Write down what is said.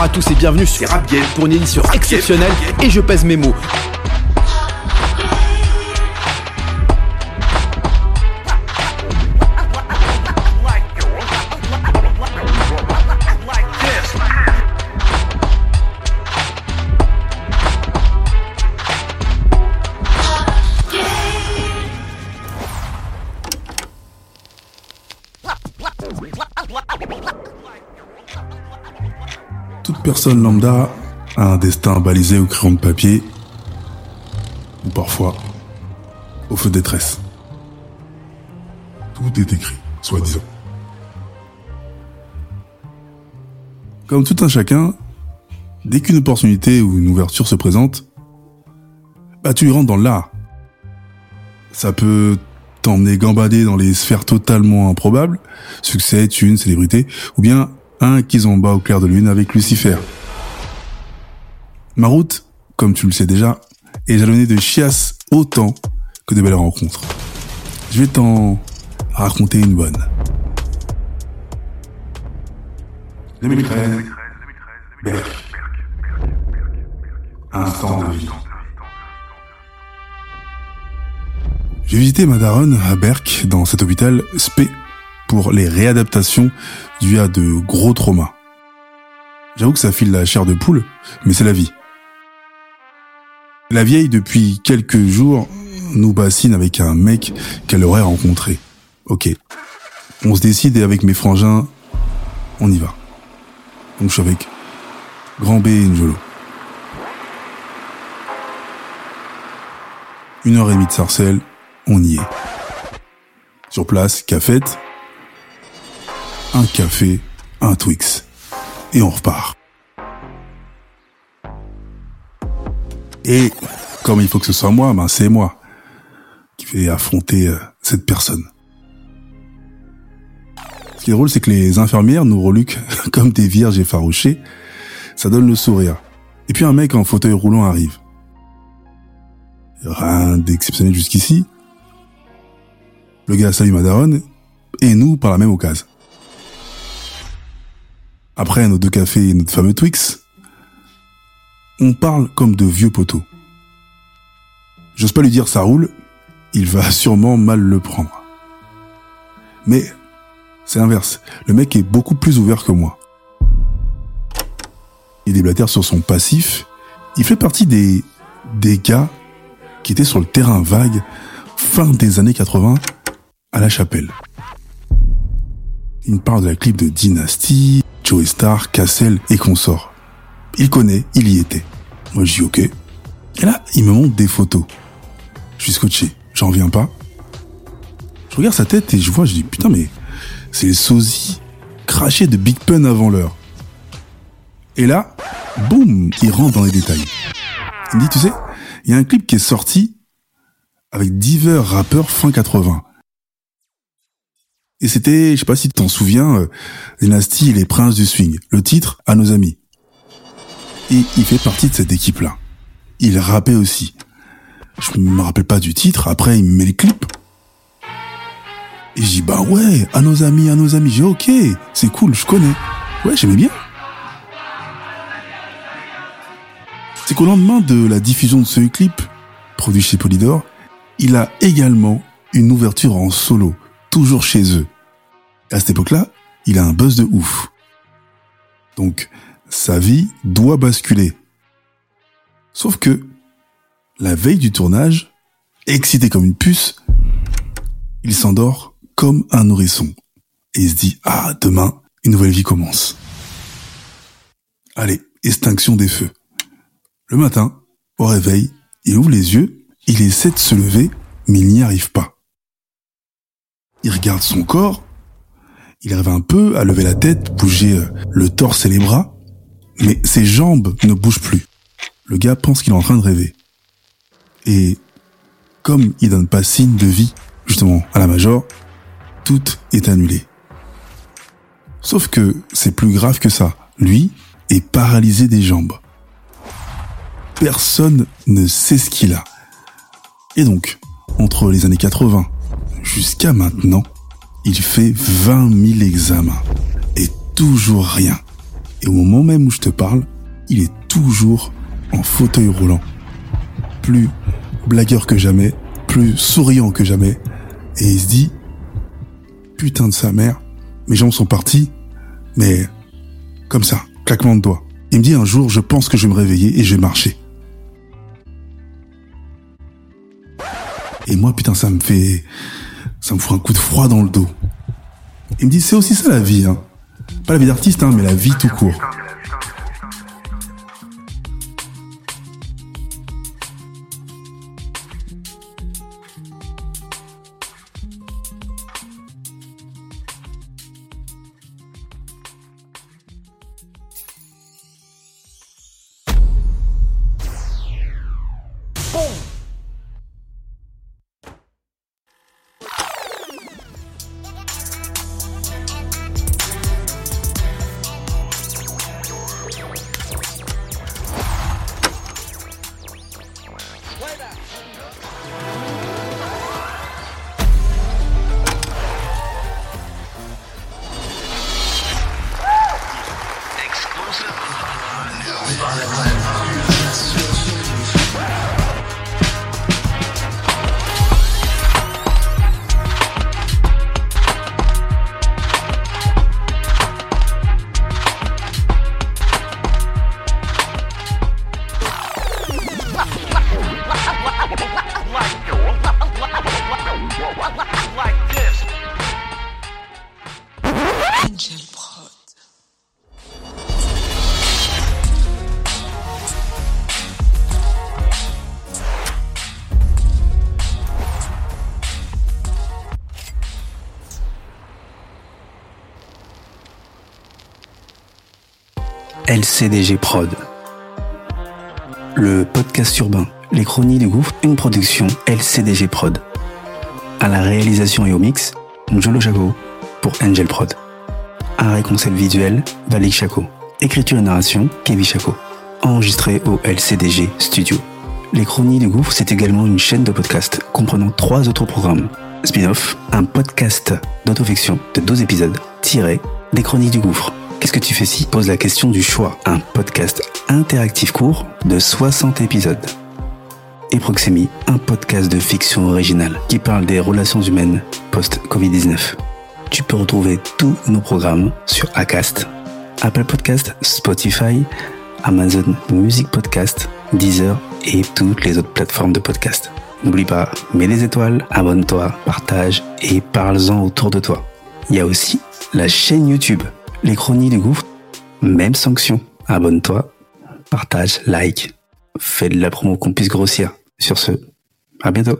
Bonsoir à tous et bienvenue sur Rap Game pour une édition exceptionnelle et je pèse mes mots. Personne lambda a un destin balisé au crayon de papier, ou parfois au feu de détresse. Tout est écrit, soi-disant. Comme tout un chacun, dès qu'une opportunité ou une ouverture se présente, bah tu y rentres dans l'art. Ça peut t'emmener gambader dans les sphères totalement improbables, succès, thunes, célébrité, ou bien un kizomba au clair de lune avec Lucifer. Ma route, comme tu le sais déjà, est jalonnée de chiasses autant que de belles rencontres. Je vais t'en raconter une bonne. 2013, Berck. Instant de vie. J'ai visité ma daronne à Berck dans cet hôpital spé pour les réadaptations dues à de gros traumas. J'avoue que ça file la chair de poule, mais c'est la vie. La vieille, depuis quelques jours, nous bassine avec un mec qu'elle aurait rencontré. Ok. On se décide et avec mes frangins, on y va. Donc je suis avec Grand B et Njolo. Une heure et demie de sarcelle, on y est. Sur place, cafette, un café, un Twix. Et on repart. Et comme il faut que ce soit moi, ben c'est moi qui vais affronter euh, cette personne. Ce qui est drôle, c'est que les infirmières nous reluquent comme des vierges effarouchées. Ça donne le sourire. Et puis un mec en fauteuil roulant arrive. Rien d'exceptionnel jusqu'ici. Le gars salue Madaron et nous par la même occasion. Après nos deux cafés et notre fameux Twix, on parle comme de vieux poteaux. J'ose pas lui dire ça roule, il va sûrement mal le prendre. Mais c'est l'inverse. Le mec est beaucoup plus ouvert que moi. Il déblatère sur son passif. Il fait partie des, des gars qui étaient sur le terrain vague fin des années 80 à la chapelle. Il me parle de la clip de Dynasty, Joey Star, Cassel et consorts. Il connaît, il y était. Moi je dis ok. Et là, il me montre des photos. Je suis scotché, j'en reviens pas. Je regarde sa tête et je vois, je dis putain mais c'est le sosie craché de Big Pun avant l'heure. Et là, boum, il rentre dans les détails. Il me dit, tu sais, il y a un clip qui est sorti avec divers rappeurs fin 80. Et c'était, je sais pas si tu t'en souviens, euh, Dynasty et les princes du swing. Le titre, à nos amis. Et il fait partie de cette équipe-là. Il rappait aussi. Je me rappelle pas du titre, après il me met le clip. Et dis, bah ouais, à nos amis, à nos amis. J'ai ok, c'est cool, je connais. Ouais, j'aimais bien. C'est qu'au lendemain de la diffusion de ce clip, produit chez Polydor, il a également une ouverture en solo, toujours chez eux. À cette époque-là, il a un buzz de ouf. Donc, sa vie doit basculer. Sauf que, la veille du tournage, excité comme une puce, il s'endort comme un nourrisson. Et il se dit, ah, demain, une nouvelle vie commence. Allez, extinction des feux. Le matin, au réveil, il ouvre les yeux, il essaie de se lever, mais il n'y arrive pas. Il regarde son corps, il arrive un peu à lever la tête, bouger euh, le torse et les bras, mais ses jambes ne bougent plus. Le gars pense qu'il est en train de rêver. Et comme il donne pas signe de vie, justement, à la major, tout est annulé. Sauf que c'est plus grave que ça. Lui est paralysé des jambes. Personne ne sait ce qu'il a. Et donc, entre les années 80 jusqu'à maintenant, il fait 20 000 examens. Et toujours rien. Et au moment même où je te parle, il est toujours en fauteuil roulant. Plus blagueur que jamais, plus souriant que jamais. Et il se dit, putain de sa mère, mes jambes sont partis, mais comme ça, claquement de doigts. Il me dit un jour, je pense que je vais me réveiller et je vais marcher. Et moi, putain, ça me fait, ça me fout un coup de froid dans le dos. Il me dit, c'est aussi ça la vie, hein. Pas la vie d'artiste, hein, mais la vie tout court. LCDG Prod. Le podcast urbain, les chronies du gouffre, une production LCDG Prod. À la réalisation et au mix, Njolo Chaco pour Angel Prod. Un réconcept visuel, Valik Chaco. Écriture et narration, Kevin Chaco. Enregistré au LCDG Studio. Les Chronies du Gouffre, c'est également une chaîne de podcast comprenant trois autres programmes. Spin-off, un podcast d'autofiction de 12 épisodes, tiré des Chroniques du Gouffre. Qu'est-ce que tu fais si pose la question du choix? Un podcast interactif court de 60 épisodes. Et Proxemi, un podcast de fiction originale qui parle des relations humaines post-Covid-19. Tu peux retrouver tous nos programmes sur Acast, Apple Podcast, Spotify, Amazon Music Podcast, Deezer et toutes les autres plateformes de podcast. N'oublie pas, mets des étoiles, abonne-toi, partage et parle-en autour de toi. Il y a aussi la chaîne YouTube, les chroniques du gouffre, même sanction. Abonne-toi, partage, like, fais de la promo qu'on puisse grossir. Sur ce, à bientôt.